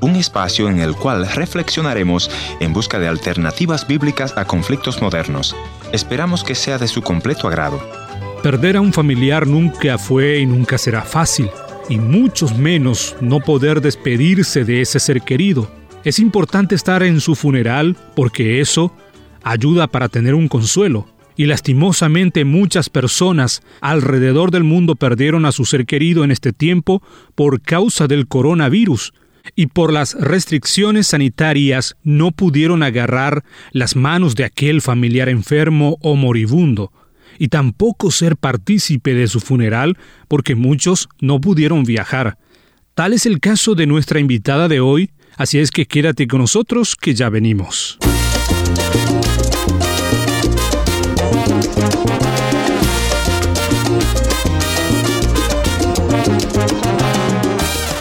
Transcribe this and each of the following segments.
Un espacio en el cual reflexionaremos en busca de alternativas bíblicas a conflictos modernos. Esperamos que sea de su completo agrado. Perder a un familiar nunca fue y nunca será fácil, y muchos menos no poder despedirse de ese ser querido. Es importante estar en su funeral porque eso ayuda para tener un consuelo. Y lastimosamente muchas personas alrededor del mundo perdieron a su ser querido en este tiempo por causa del coronavirus y por las restricciones sanitarias no pudieron agarrar las manos de aquel familiar enfermo o moribundo y tampoco ser partícipe de su funeral porque muchos no pudieron viajar. Tal es el caso de nuestra invitada de hoy, así es que quédate con nosotros que ya venimos.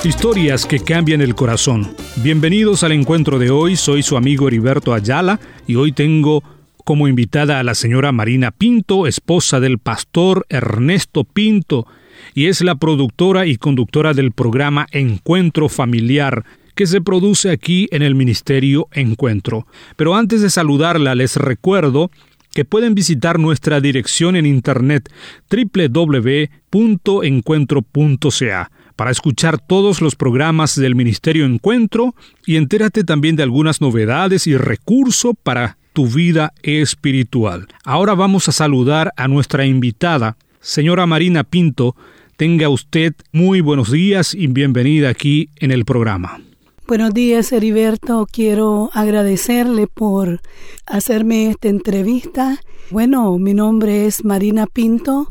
Historias que cambian el corazón. Bienvenidos al encuentro de hoy, soy su amigo Heriberto Ayala y hoy tengo como invitada a la señora Marina Pinto, esposa del pastor Ernesto Pinto, y es la productora y conductora del programa Encuentro Familiar que se produce aquí en el Ministerio Encuentro. Pero antes de saludarla, les recuerdo que pueden visitar nuestra dirección en internet www.encuentro.ca para escuchar todos los programas del Ministerio Encuentro y entérate también de algunas novedades y recursos para tu vida espiritual. Ahora vamos a saludar a nuestra invitada, señora Marina Pinto. Tenga usted muy buenos días y bienvenida aquí en el programa. Buenos días, Heriberto. Quiero agradecerle por hacerme esta entrevista. Bueno, mi nombre es Marina Pinto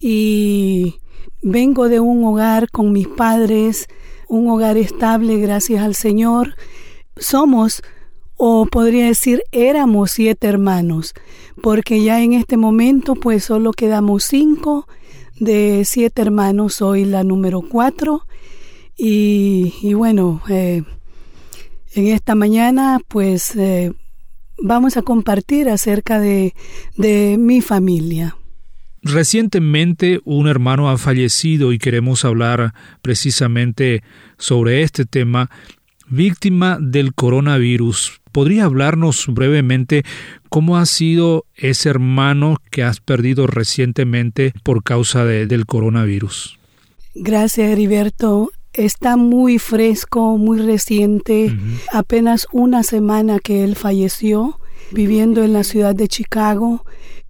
y Vengo de un hogar con mis padres, un hogar estable, gracias al Señor. Somos, o podría decir, éramos siete hermanos, porque ya en este momento pues solo quedamos cinco de siete hermanos, soy la número cuatro. Y, bueno, eh, en esta mañana pues eh, vamos a compartir acerca de, de mi familia. Recientemente un hermano ha fallecido y queremos hablar precisamente sobre este tema, víctima del coronavirus. ¿Podría hablarnos brevemente cómo ha sido ese hermano que has perdido recientemente por causa del coronavirus? Gracias, Heriberto. Está muy fresco, muy reciente, apenas una semana que él falleció, viviendo en la ciudad de Chicago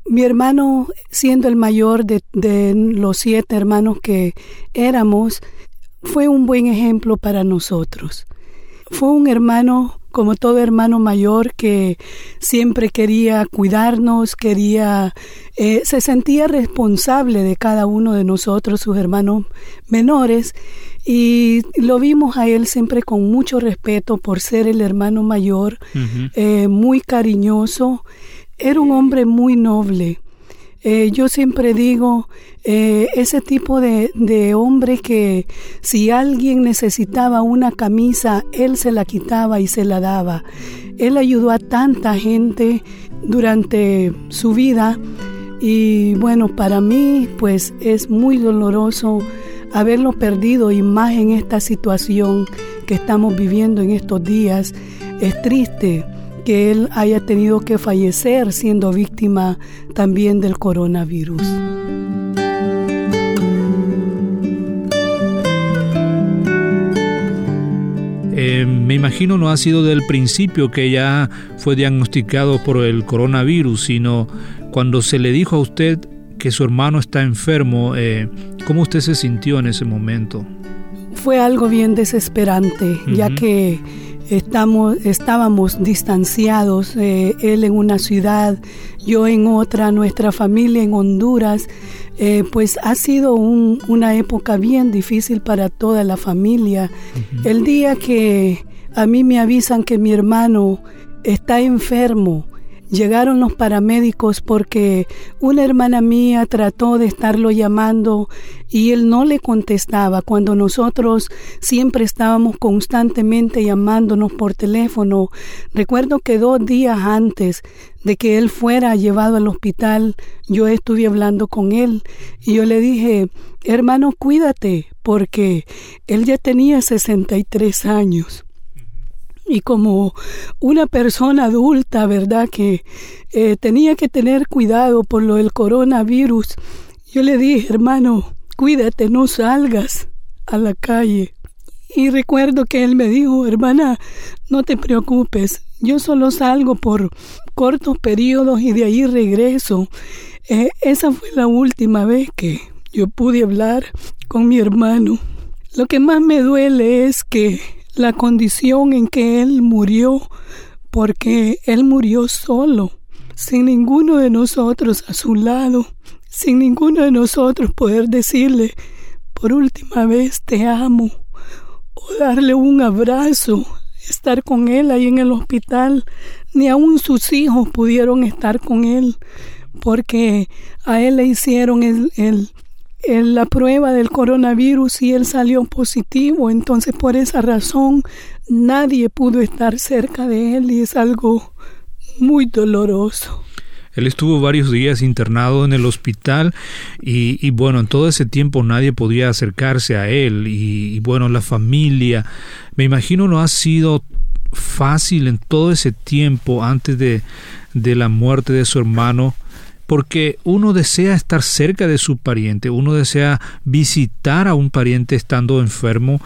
mi hermano, siendo el mayor de, los siete hermanos que éramos, fue un buen ejemplo para nosotros. Fue un hermano, como todo hermano mayor, que siempre quería cuidarnos, quería, eh, se sentía responsable de cada uno de nosotros, sus hermanos menores, y lo vimos a él siempre con mucho respeto por ser el hermano mayor, eh, muy cariñoso era un hombre muy noble. Eh, yo siempre digo, eh, ese tipo de, de, hombre que si alguien necesitaba una camisa, él se la quitaba y se la daba. Él ayudó a tanta gente durante su vida y bueno, para mí pues es muy doloroso haberlo perdido y más en esta situación que estamos viviendo en estos días. Es triste que él haya tenido que fallecer siendo víctima también del coronavirus. Eh, me imagino no ha sido del principio que ya fue diagnosticado por el coronavirus, sino cuando se le dijo a usted que su hermano está enfermo, eh, ¿cómo usted se sintió en ese momento? Fue algo bien desesperante, ya que Estamos, estábamos distanciados, eh, él en una ciudad, yo en otra, nuestra familia en Honduras, eh, pues ha sido una época bien difícil para toda la familia. El día que a mí me avisan que mi hermano está enfermo, Llegaron los paramédicos porque una hermana mía trató de estarlo llamando y él no le contestaba cuando nosotros siempre estábamos constantemente llamándonos por teléfono. Recuerdo que dos días antes de que él fuera llevado al hospital, yo estuve hablando con él y yo le dije, hermano, cuídate, porque él ya tenía 63 años y como una persona adulta, ¿verdad? Que eh, tenía que tener cuidado por lo del coronavirus. Yo le dije, hermano, cuídate, no salgas a la calle. Y recuerdo que él me dijo, hermana, no te preocupes, yo solo salgo por cortos periodos y de ahí regreso. Eh, esa fue la última vez que yo pude hablar con mi hermano. Lo que más me duele es que la condición en que Él murió, porque Él murió solo, sin ninguno de nosotros a su lado, sin ninguno de nosotros poder decirle, por última vez te amo, o darle un abrazo, estar con Él ahí en el hospital, ni aun sus hijos pudieron estar con Él, porque a Él le hicieron el, el la prueba del coronavirus y él salió positivo, entonces por esa razón nadie pudo estar cerca de él y es algo muy doloroso. Él estuvo varios días internado en el hospital y, bueno, en todo ese tiempo nadie podía acercarse a él y, y, bueno, la familia, me imagino no ha sido fácil en todo ese tiempo antes de, de la muerte de su hermano porque uno desea estar cerca de su pariente, uno desea visitar a un pariente estando enfermo.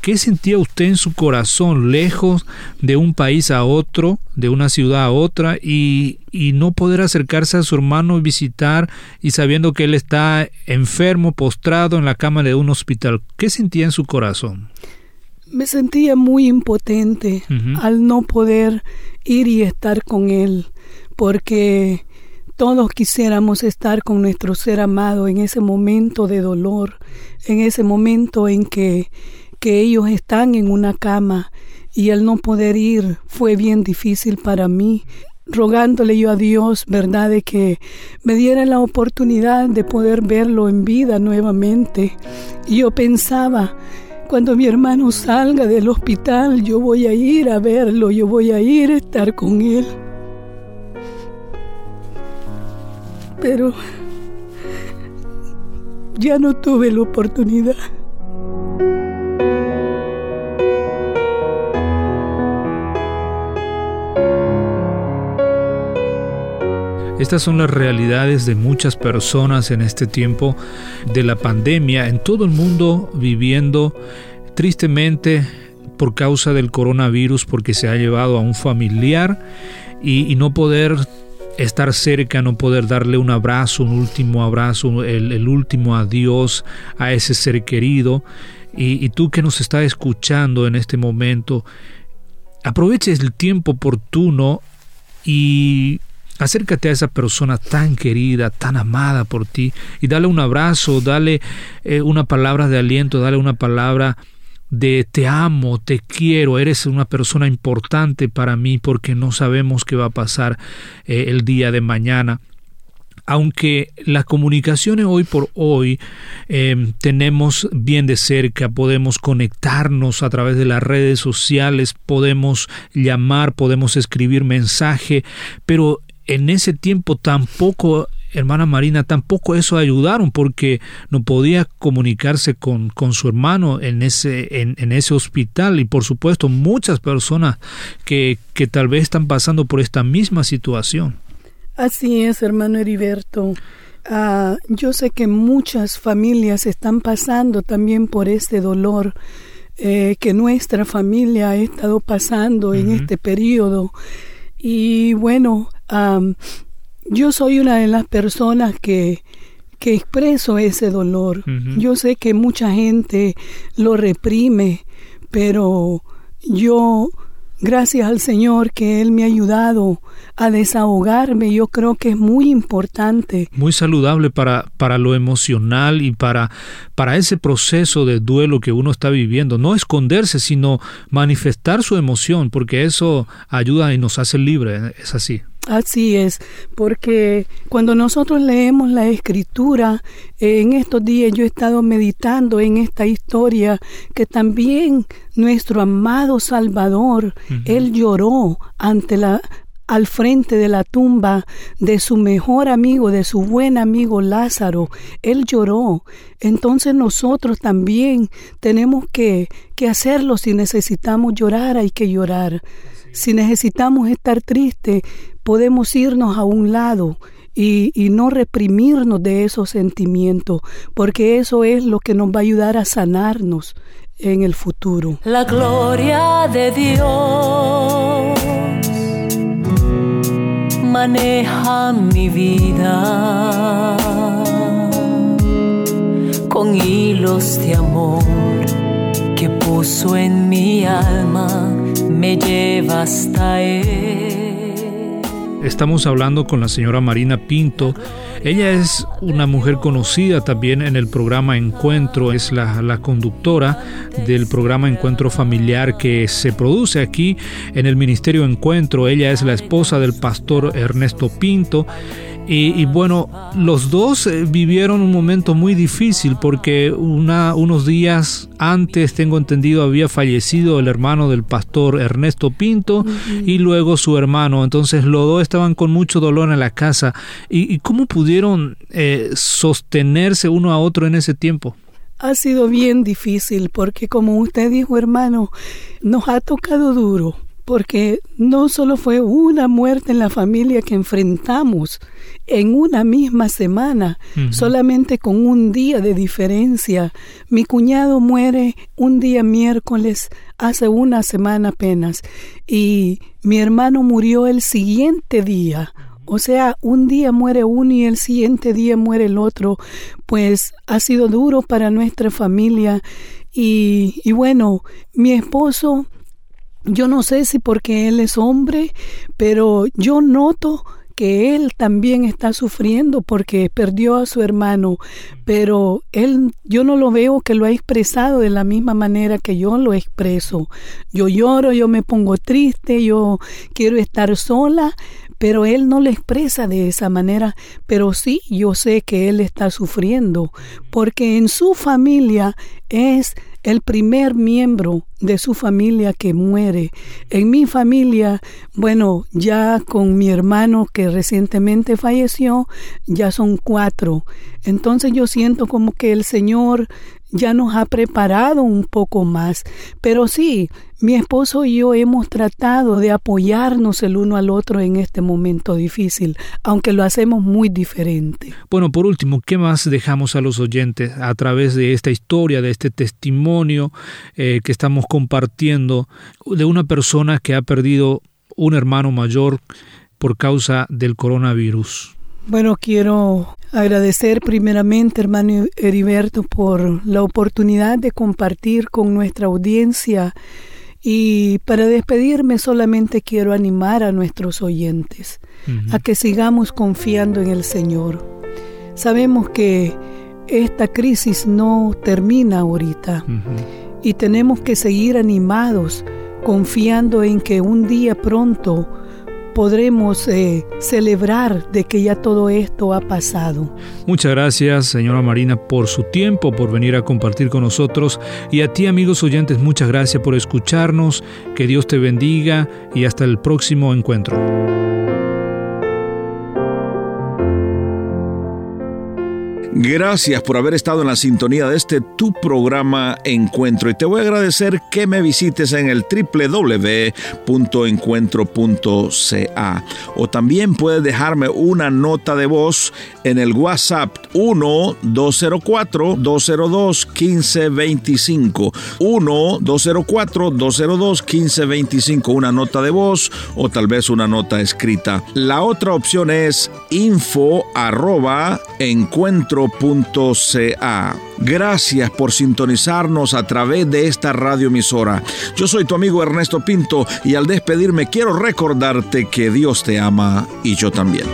¿Qué sentía usted en su corazón, lejos de un país a otro, de una ciudad a otra, y, y no poder acercarse a su hermano y visitar y sabiendo que él está enfermo, postrado en la cama de un hospital? ¿Qué sentía en su corazón? Me sentía muy impotente al no poder ir y estar con él, porque todos quisiéramos estar con nuestro ser amado en ese momento de dolor, en ese momento en que, que ellos están en una cama y el no poder ir fue bien difícil para mí rogándole yo a Dios, ¿verdad?, de que me diera la oportunidad de poder verlo en vida nuevamente. Y yo pensaba, cuando mi hermano salga del hospital, yo voy a ir a verlo, yo voy a ir a estar con él. Pero ya no tuve la oportunidad. Estas son las realidades de muchas personas en este tiempo de la pandemia, en todo el mundo viviendo tristemente por causa del coronavirus, porque se ha llevado a un familiar y, no poder estar cerca, no poder darle un abrazo, un último abrazo, el, último adiós a ese ser querido. Y, tú que nos estás escuchando en este momento, aproveches el tiempo oportuno y acércate a esa persona tan querida, tan amada por ti, y dale un abrazo, dale eh, una palabra de aliento, dale una palabra de te amo, te quiero, eres una persona importante para mí porque no sabemos qué va a pasar eh, el día de mañana. Aunque las comunicaciones hoy por hoy em, tenemos bien de cerca, podemos conectarnos a través de las redes sociales, podemos llamar, podemos escribir mensaje, pero en ese tiempo tampoco hermana Marina, tampoco eso ayudaron porque no podía comunicarse con, con su hermano en ese, en, ese hospital y por supuesto muchas personas que, que tal vez están pasando por esta misma situación. Así es, hermano Heriberto. Ah, yo sé que muchas familias están pasando también por este dolor eh, que nuestra familia ha estado pasando en este periodo. Y bueno, yo soy una de las personas que, que expreso ese dolor. Yo sé que mucha gente lo reprime, pero yo, gracias al Señor que Él me ha ayudado a desahogarme, yo creo que es muy importante. Muy saludable para, para lo emocional y para, para ese proceso de duelo que uno está viviendo. No esconderse, sino manifestar su emoción, porque eso ayuda y nos hace libre. Es así. Así es, porque cuando nosotros leemos la escritura, en estos días yo he estado meditando en esta historia que también nuestro amado Salvador, él lloró ante la al frente de la tumba de su mejor amigo, de su buen amigo Lázaro. Él lloró. Entonces nosotros también tenemos que, que hacerlo. Si necesitamos llorar, hay que llorar. Si necesitamos estar tristes, podemos irnos a un lado y, y, no reprimirnos de esos sentimientos, porque eso es lo que nos va a ayudar a sanarnos en el futuro. La gloria de Dios maneja mi vida con hilos de amor que puso en mi alma, me lleva hasta él. Estamos hablando con la señora Marina Pinto. Ella es una mujer conocida también en el programa Encuentro, es la, la, conductora del programa Encuentro Familiar que se produce aquí en el Ministerio Encuentro. Ella es la esposa del pastor Ernesto Pinto. Y, bueno, los dos eh, vivieron un momento muy difícil porque una, unos días antes, tengo entendido, había fallecido el hermano del pastor Ernesto Pinto y luego su hermano. Entonces los dos estaban con mucho dolor en la casa. ¿Y, cómo pudieron eh, sostenerse uno a otro en ese tiempo? Ha sido bien difícil porque como usted dijo hermano, nos ha tocado duro porque no solo fue una muerte en la familia que enfrentamos en una misma semana, solamente con un día de diferencia. Mi cuñado muere un día miércoles hace una semana apenas y mi hermano murió el siguiente día. O sea, un día muere uno y el siguiente día muere el otro, pues ha sido duro para nuestra familia. Y, y bueno, mi esposo yo no sé si porque él es hombre, pero yo noto que él también está sufriendo porque perdió a su hermano, pero él yo no lo veo que lo ha expresado de la misma manera que yo lo expreso. Yo lloro, yo me pongo triste, yo quiero estar sola, pero él no lo expresa de esa manera, pero sí yo sé que él está sufriendo porque en su familia es el primer miembro de su familia que muere. En mi familia, bueno, ya con mi hermano que recientemente falleció, ya son cuatro. Entonces yo siento como que el Señor ya nos ha preparado un poco más. Pero sí, mi esposo y yo hemos tratado de apoyarnos el uno al otro en este momento difícil, aunque lo hacemos muy diferente. Bueno, por último, ¿qué más dejamos a los oyentes a través de esta historia, de este testimonio eh, que estamos compartiendo de una persona que ha perdido un hermano mayor por causa del coronavirus? Bueno, quiero agradecer primeramente, hermano Heriberto, por la oportunidad de compartir con nuestra audiencia. Y para despedirme solamente quiero animar a nuestros oyentes a que sigamos confiando en el Señor. Sabemos que esta crisis no termina ahorita y tenemos que seguir animados, confiando en que un día pronto podremos eh, celebrar de que ya todo esto ha pasado. Muchas gracias, señora Marina, por su tiempo, por venir a compartir con nosotros. Y a ti, amigos oyentes, muchas gracias por escucharnos. Que Dios te bendiga y hasta el próximo encuentro. Gracias por haber estado en la sintonía de este tu programa Encuentro. Y te voy a agradecer que me visites en el www.encuentro.ca o también puedes dejarme una nota de voz en el WhatsApp 1-204-202-1525 1-204-202-1525 una nota de voz o tal vez una nota escrita. La otra opción es info arroba encuentro Gracias por sintonizarnos a través de esta radioemisora. Yo soy tu amigo Ernesto Pinto y al despedirme quiero recordarte que Dios te ama y yo también.